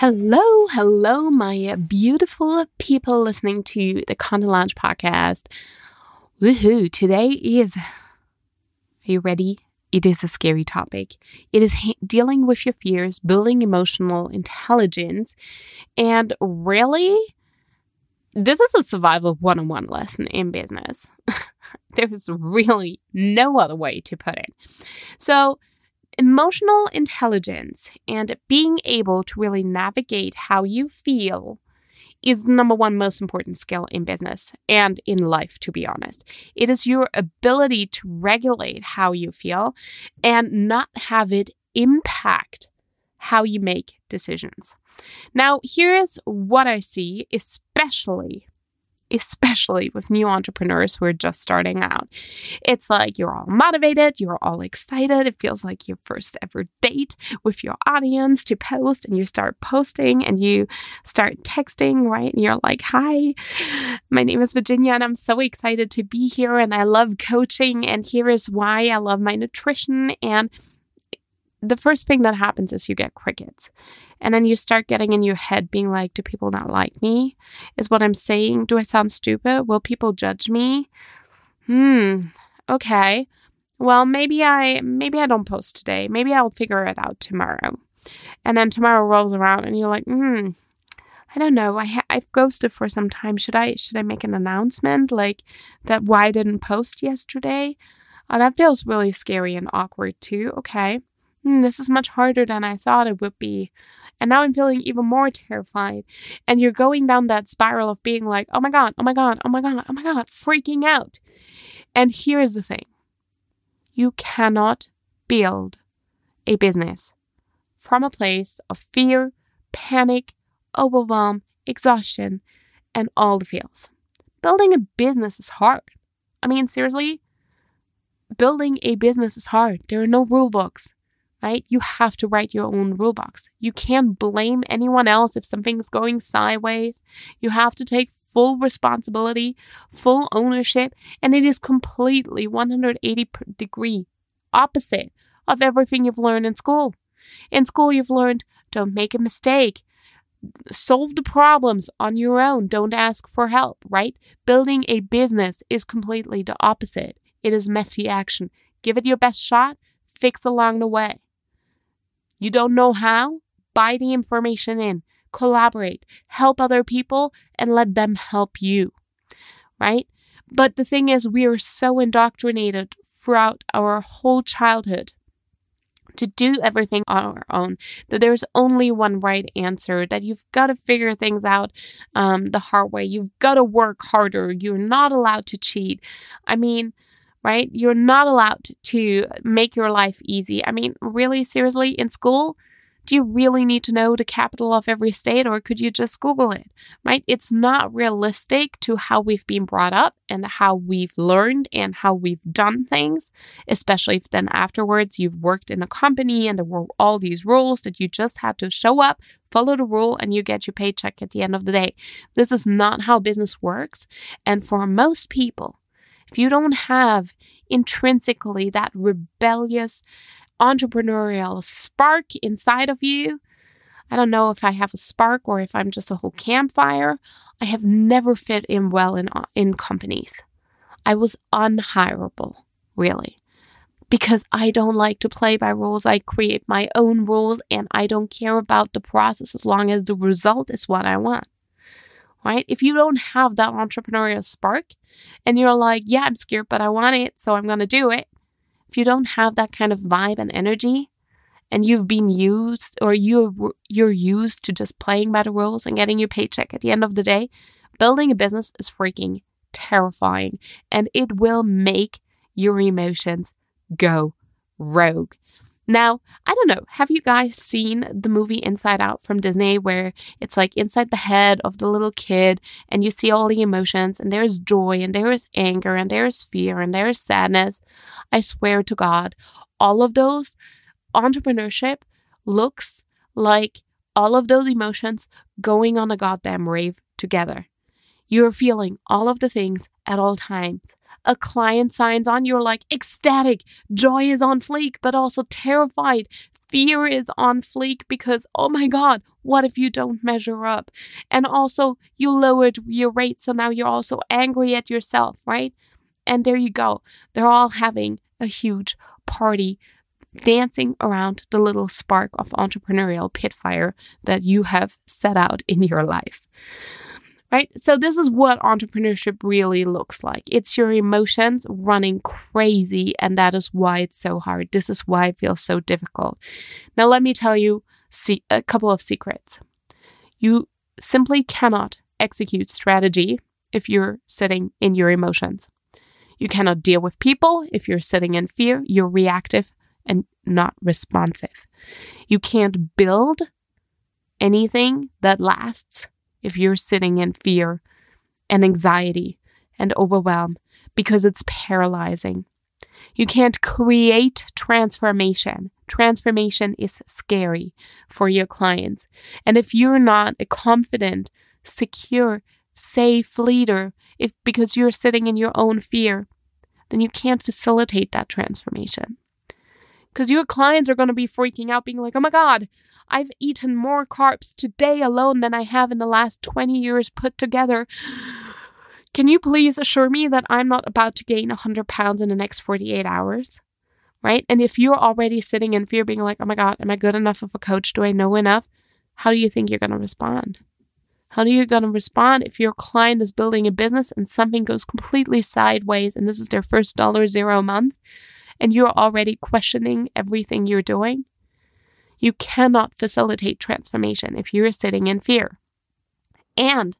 Hello, hello, my beautiful people listening to the Content Lounge podcast. Woohoo! Today is. Are you ready? It is a scary topic. It is ha- dealing with your fears, building emotional intelligence, and really, this is a survival one on one lesson in business. There's really no other way to put it. So, Emotional intelligence and being able to really navigate how you feel is the number one most important skill in business and in life, to be honest. It is your ability to regulate how you feel and not have it impact how you make decisions. Now, here's what I see, especially especially with new entrepreneurs who are just starting out. It's like you're all motivated, you're all excited. It feels like your first ever date with your audience to post, and you start posting and you start texting, right? And you're like, Hi, my name is Virginia, and I'm so excited to be here, and I love coaching, and here is why I love my nutrition. And the first thing that happens is you get crickets. And then you start getting in your head being like, do people not like me? Is what I'm saying? Do I sound stupid? Will people judge me? Hmm. Okay. Well, maybe I maybe I don't post today. Maybe I'll figure it out tomorrow. And then tomorrow rolls around and you're like, hmm, I don't know. I ha- I've ghosted for some time. Should I should I make an announcement like that why I didn't post yesterday? Oh, that feels really scary and awkward too. Okay hmm, this is much harder than I thought it would be. And now I'm feeling even more terrified. And you're going down that spiral of being like, oh my God, oh my God, oh my God, oh my God, freaking out. And here's the thing you cannot build a business from a place of fear, panic, overwhelm, exhaustion, and all the feels. Building a business is hard. I mean, seriously, building a business is hard. There are no rule books right? You have to write your own rule box. You can't blame anyone else if something's going sideways. You have to take full responsibility, full ownership, and it is completely 180 degree opposite of everything you've learned in school. In school, you've learned don't make a mistake. Solve the problems on your own. Don't ask for help, right? Building a business is completely the opposite. It is messy action. Give it your best shot, fix along the way. You don't know how? Buy the information in, collaborate, help other people, and let them help you. Right? But the thing is, we are so indoctrinated throughout our whole childhood to do everything on our own, that there's only one right answer, that you've got to figure things out um, the hard way. You've got to work harder. You're not allowed to cheat. I mean, right? You're not allowed to make your life easy. I mean, really, seriously, in school, do you really need to know the capital of every state or could you just Google it, right? It's not realistic to how we've been brought up and how we've learned and how we've done things, especially if then afterwards you've worked in a company and there were all these rules that you just had to show up, follow the rule, and you get your paycheck at the end of the day. This is not how business works. And for most people, if you don't have intrinsically that rebellious entrepreneurial spark inside of you, I don't know if I have a spark or if I'm just a whole campfire. I have never fit in well in, in companies. I was unhirable, really, because I don't like to play by rules. I create my own rules and I don't care about the process as long as the result is what I want right? If you don't have that entrepreneurial spark and you're like, yeah, I'm scared, but I want it, so I'm going to do it, if you don't have that kind of vibe and energy, and you've been used or you're you're used to just playing by the rules and getting your paycheck at the end of the day, building a business is freaking terrifying and it will make your emotions go rogue. Now, I don't know, have you guys seen the movie Inside Out from Disney where it's like inside the head of the little kid and you see all the emotions and there's joy and there is anger and there is fear and there is sadness? I swear to God, all of those entrepreneurship looks like all of those emotions going on a goddamn rave together. You're feeling all of the things at all times a client signs on, you're like ecstatic, joy is on fleek, but also terrified. Fear is on fleek because, oh my God, what if you don't measure up? And also, you lowered your rate, so now you're also angry at yourself, right? And there you go. They're all having a huge party dancing around the little spark of entrepreneurial pitfire that you have set out in your life right? So, this is what entrepreneurship really looks like it's your emotions running crazy, and that is why it's so hard. This is why it feels so difficult. Now, let me tell you a couple of secrets. You simply cannot execute strategy if you're sitting in your emotions. You cannot deal with people if you're sitting in fear, you're reactive and not responsive. You can't build anything that lasts if you're sitting in fear and anxiety and overwhelm because it's paralyzing. You can't create transformation. Transformation is scary for your clients. And if you're not a confident, secure, safe leader, if because you're sitting in your own fear, then you can't facilitate that transformation. Because your clients are going to be freaking out, being like, oh my God, I've eaten more carbs today alone than I have in the last 20 years put together. Can you please assure me that I'm not about to gain 100 pounds in the next 48 hours? Right? And if you're already sitting in fear, being like, oh my God, am I good enough of a coach? Do I know enough? How do you think you're going to respond? How are you going to respond if your client is building a business and something goes completely sideways and this is their first dollar zero month and you're already questioning everything you're doing? You cannot facilitate transformation if you're sitting in fear. And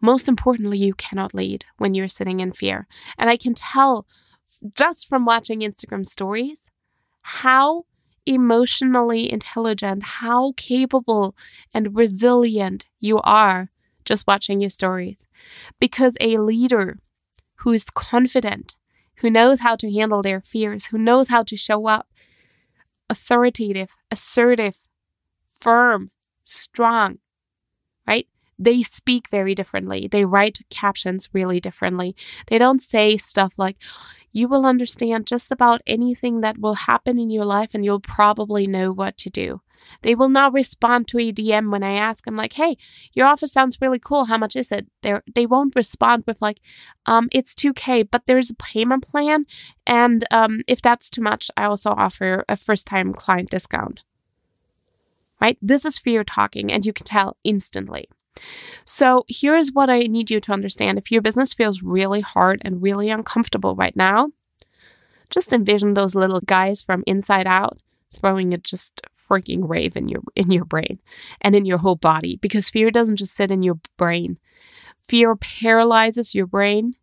most importantly, you cannot lead when you're sitting in fear. And I can tell just from watching Instagram stories how emotionally intelligent, how capable and resilient you are just watching your stories. Because a leader who is confident, who knows how to handle their fears, who knows how to show up, authoritative, assertive, firm, strong, right? They speak very differently. They write captions really differently. They don't say stuff like, you will understand just about anything that will happen in your life and you'll probably know what to do. They will not respond to a DM when I ask them like, "Hey, your offer sounds really cool. How much is it?" They they won't respond with like, "Um, it's 2k, but there's a payment plan and um if that's too much, I also offer a first-time client discount." Right? This is fear talking and you can tell instantly. So, here is what I need you to understand. If your business feels really hard and really uncomfortable right now, just envision those little guys from inside out throwing a just freaking rave in your in your brain and in your whole body because fear doesn't just sit in your brain. Fear paralyzes your brain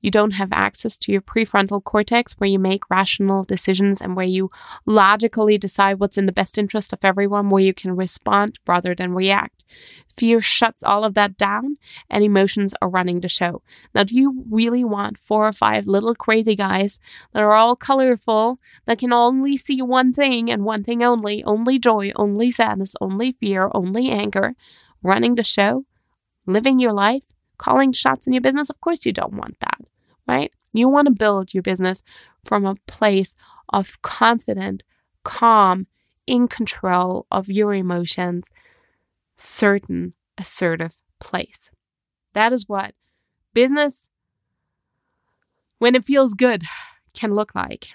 you don't have access to your prefrontal cortex where you make rational decisions and where you logically decide what's in the best interest of everyone, where you can respond rather than react. Fear shuts all of that down and emotions are running the show. Now, do you really want four or five little crazy guys that are all colorful, that can only see one thing and one thing only, only joy, only sadness, only fear, only anger, running the show, living your life? Calling shots in your business? Of course, you don't want that, right? You want to build your business from a place of confident, calm, in control of your emotions, certain, assertive place. That is what business, when it feels good, can look like.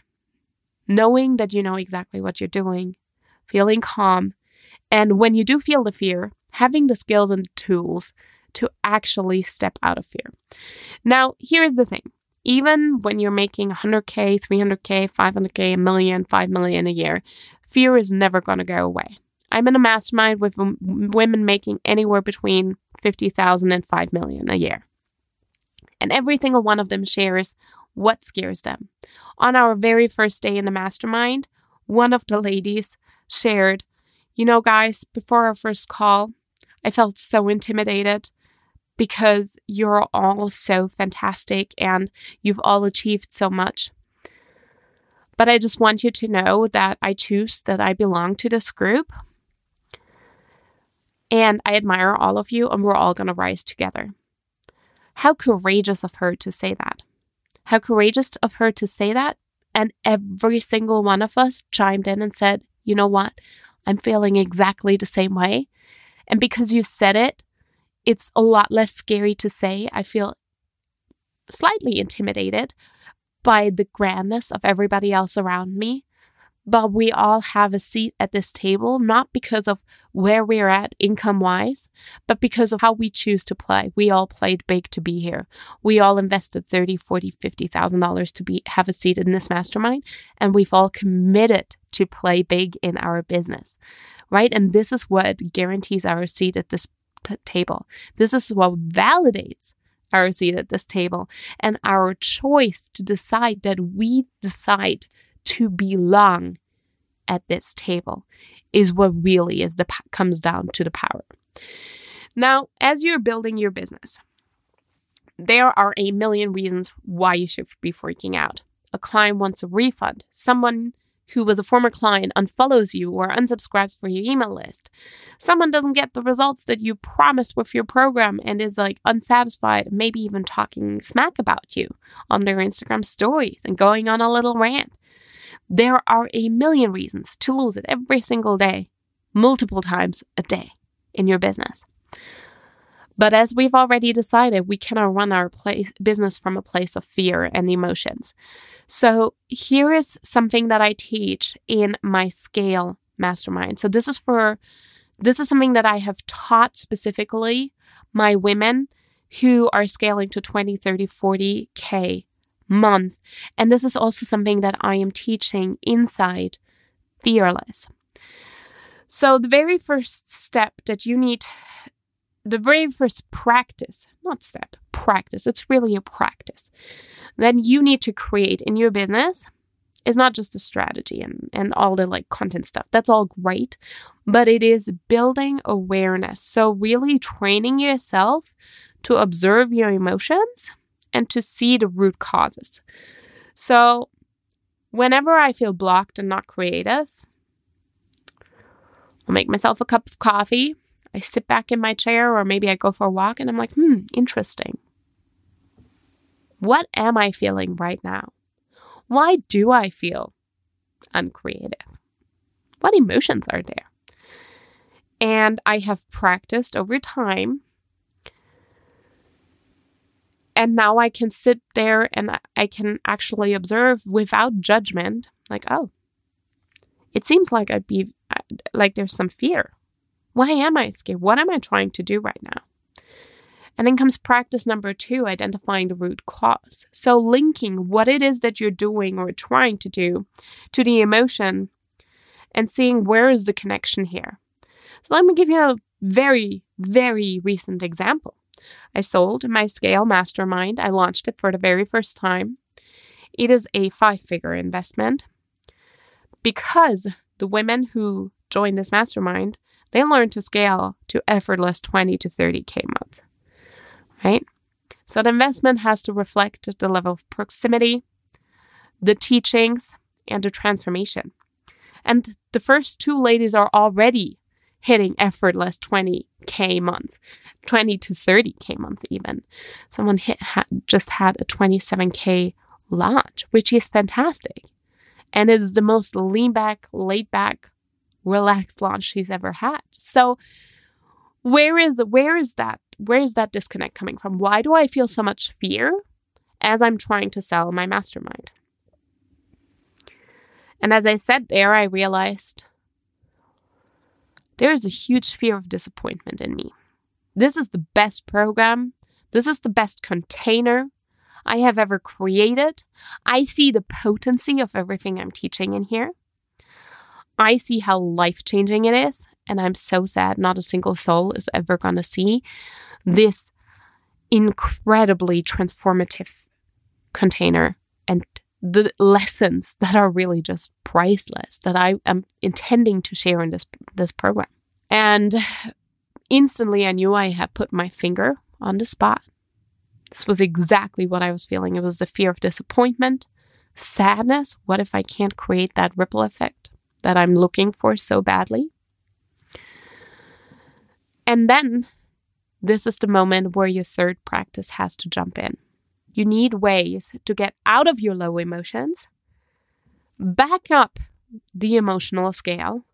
Knowing that you know exactly what you're doing, feeling calm, and when you do feel the fear, having the skills and the tools to actually step out of fear. Now, here's the thing Even when you're making 100K, 300K, 500K, a million, 5 million a year, fear is never going to go away. I'm in a mastermind with women making anywhere between 50,000 and 5 million a year. And every single one of them shares what scares them. On our very first day in the mastermind, one of the ladies shared, You know, guys, before our first call, I felt so intimidated because you're all so fantastic and you've all achieved so much. But I just want you to know that I choose that I belong to this group. And I admire all of you, and we're all going to rise together. How courageous of her to say that. How courageous of her to say that. And every single one of us chimed in and said, you know what? I'm feeling exactly the same way. And because you said it, it's a lot less scary to say. I feel slightly intimidated by the grandness of everybody else around me. But we all have a seat at this table, not because of where we're at income wise, but because of how we choose to play. We all played big to be here. We all invested 30, 40, 50,000 dollars to be have a seat in this mastermind, and we've all committed to play big in our business. Right? And this is what guarantees our seat at this t- table. This is what validates our seat at this table and our choice to decide that we decide to belong at this table is what really is the comes down to the power. Now, as you're building your business, there are a million reasons why you should be freaking out. A client wants a refund. Someone who was a former client unfollows you or unsubscribes for your email list. Someone doesn't get the results that you promised with your program and is like unsatisfied, maybe even talking smack about you on their Instagram stories and going on a little rant. There are a million reasons to lose it every single day, multiple times a day in your business. But as we've already decided, we cannot run our place, business from a place of fear and emotions. So here is something that I teach in my scale mastermind. So this is for this is something that I have taught specifically my women who are scaling to 20, 30, 40k month. And this is also something that I am teaching inside Fearless. So the very first step that you need the very first practice, not step, practice, it's really a practice, then you need to create in your business is not just a strategy and, and all the like content stuff. That's all great, but it is building awareness. So, really training yourself to observe your emotions and to see the root causes. So, whenever I feel blocked and not creative, I'll make myself a cup of coffee I sit back in my chair or maybe I go for a walk and I'm like, hmm, interesting. What am I feeling right now? Why do I feel uncreative? What emotions are there? And I have practiced over time. And now I can sit there and I can actually observe without judgment, like, oh, it seems like I'd be like there's some fear why am I scared? What am I trying to do right now? And then comes practice number two, identifying the root cause. So, linking what it is that you're doing or trying to do to the emotion and seeing where is the connection here. So, let me give you a very, very recent example. I sold my Scale Mastermind. I launched it for the very first time. It is a five figure investment because the women who joined this mastermind they learn to scale to effortless 20 to 30K month, right? So the investment has to reflect the level of proximity, the teachings, and the transformation. And the first two ladies are already hitting effortless 20K month, 20 to 30K month even. Someone hit, ha- just had a 27K launch, which is fantastic. And it is the most lean back, laid back relaxed launch she's ever had. So where is where is that where is that disconnect coming from? Why do I feel so much fear as I'm trying to sell my mastermind? And as I said there, I realized there is a huge fear of disappointment in me. This is the best program. This is the best container. I have ever created. I see the potency of everything I'm teaching in here. I see how life changing it is. And I'm so sad not a single soul is ever going to see this incredibly transformative container and the lessons that are really just priceless that I am intending to share in this this program. And instantly I knew I had put my finger on the spot. This was exactly what I was feeling. It was the fear of disappointment, sadness. What if I can't create that ripple effect that I'm looking for so badly? And then this is the moment where your third practice has to jump in. You need ways to get out of your low emotions, back up the emotional scale,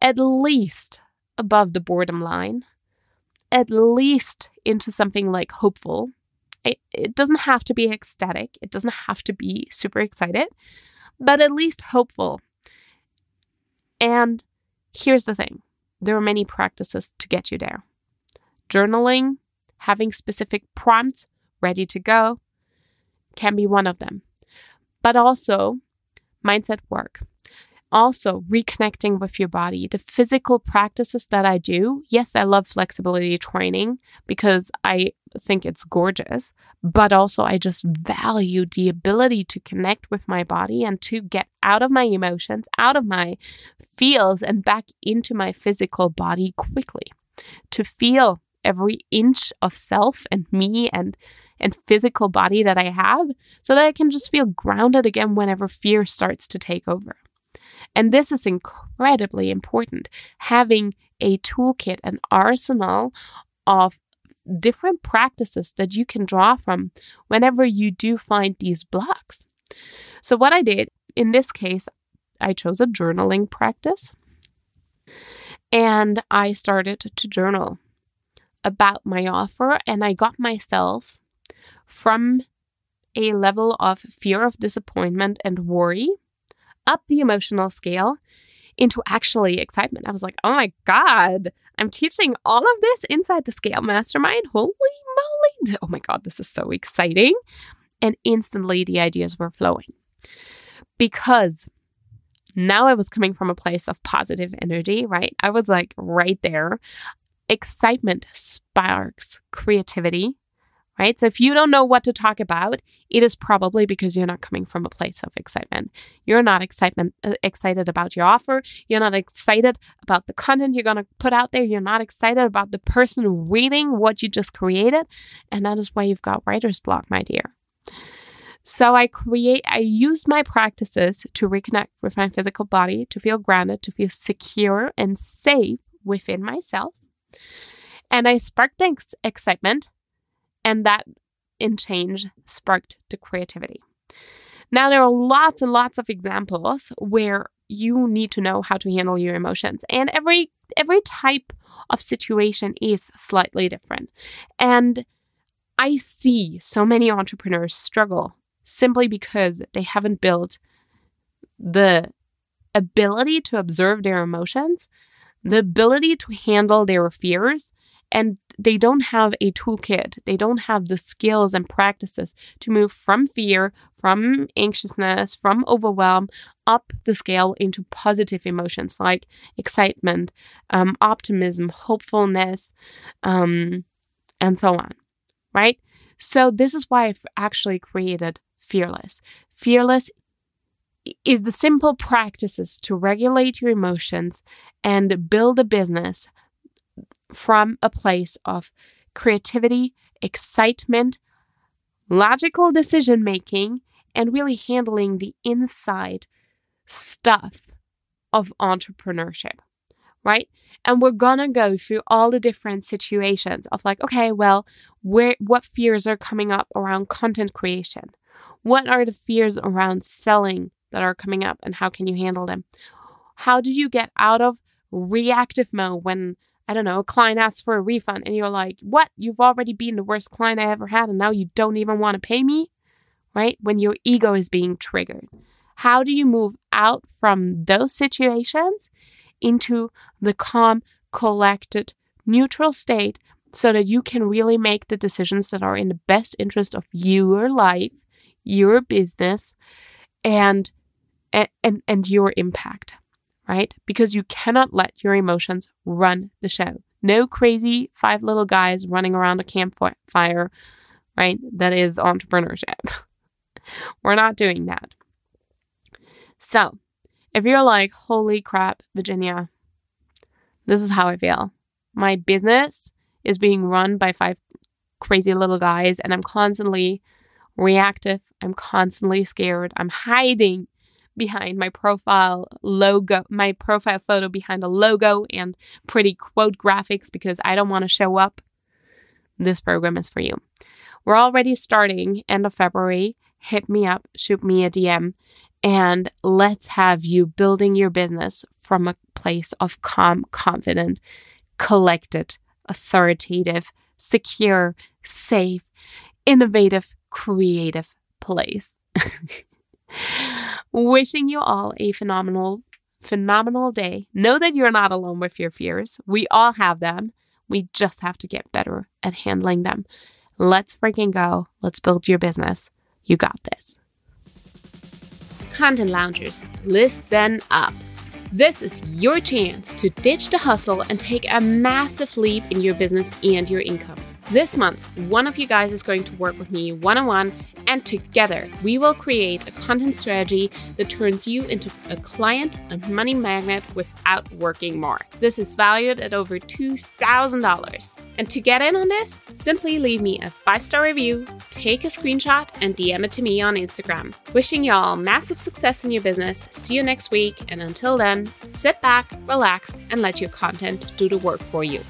at least above the boredom line, at least into something like hopeful. It, it doesn't have to be ecstatic, it doesn't have to be super excited, but at least hopeful. And here's the thing there are many practices to get you there. Journaling, having specific prompts ready to go, can be one of them. But also, mindset work. Also, reconnecting with your body. The physical practices that I do, yes, I love flexibility training because I think it's gorgeous, but also I just value the ability to connect with my body and to get out of my emotions, out of my feels, and back into my physical body quickly. To feel every inch of self and me and and physical body that I have so that I can just feel grounded again whenever fear starts to take over. And this is incredibly important having a toolkit, an arsenal of different practices that you can draw from whenever you do find these blocks. So, what I did in this case, I chose a journaling practice and I started to journal about my offer and I got myself from a level of fear of disappointment and worry up the emotional scale into actually excitement. I was like, oh my God, I'm teaching all of this inside the Scale Mastermind. Holy moly. Oh my God, this is so exciting. And instantly the ideas were flowing because now I was coming from a place of positive energy, right? I was like right there. Excitement sparks creativity, right? So if you don't know what to talk about, it is probably because you're not coming from a place of excitement. You're not excitement uh, excited about your offer. You're not excited about the content you're going to put out there. You're not excited about the person reading what you just created, and that is why you've got writer's block, my dear. So I create I use my practices to reconnect with my physical body, to feel grounded, to feel secure and safe within myself and I sparked ex- excitement, and that in change sparked the creativity. Now, there are lots and lots of examples where you need to know how to handle your emotions, and every every type of situation is slightly different. And I see so many entrepreneurs struggle simply because they haven't built the ability to observe their emotions the ability to handle their fears and they don't have a toolkit. They don't have the skills and practices to move from fear, from anxiousness, from overwhelm up the scale into positive emotions like excitement, um, optimism, hopefulness, um, and so on. Right? So, this is why I've actually created Fearless. Fearless is the simple practices to regulate your emotions and build a business from a place of creativity, excitement, logical decision making, and really handling the inside stuff of entrepreneurship. Right? And we're gonna go through all the different situations of like, okay, well, where what fears are coming up around content creation? What are the fears around selling that are coming up and how can you handle them? How do you get out of reactive mode when, I don't know, a client asks for a refund and you're like, what? You've already been the worst client I ever had and now you don't even want to pay me? Right? When your ego is being triggered. How do you move out from those situations into the calm, collected, neutral state so that you can really make the decisions that are in the best interest of your life, your business, and and and your impact, right? Because you cannot let your emotions run the show. No crazy five little guys running around a campfire, right? That is entrepreneurship. We're not doing that. So, if you're like, holy crap, Virginia, this is how I feel. My business is being run by five crazy little guys, and I'm constantly reactive. I'm constantly scared. I'm hiding behind my profile logo, my profile photo behind a logo and pretty quote graphics because I don't want to show up. This program is for you. We're already starting end of February. Hit me up, shoot me a DM, and let's have you building your business from a place of calm, confident, collected, authoritative, secure, safe, innovative, creative place. Wishing you all a phenomenal, phenomenal day. Know that you're not alone with your fears. We all have them. We just have to get better at handling them. Let's freaking go. Let's build your business. You got this. Content loungers, listen up. This is your chance to ditch the hustle and take a massive leap in your business and your income. This month, one of you guys is going to work with me one on one, and together we will create a content strategy that turns you into a client and money magnet without working more. This is valued at over $2,000. And to get in on this, simply leave me a five star review, take a screenshot, and DM it to me on Instagram. Wishing y'all massive success in your business. See you next week, and until then, sit back, relax, and let your content do the work for you.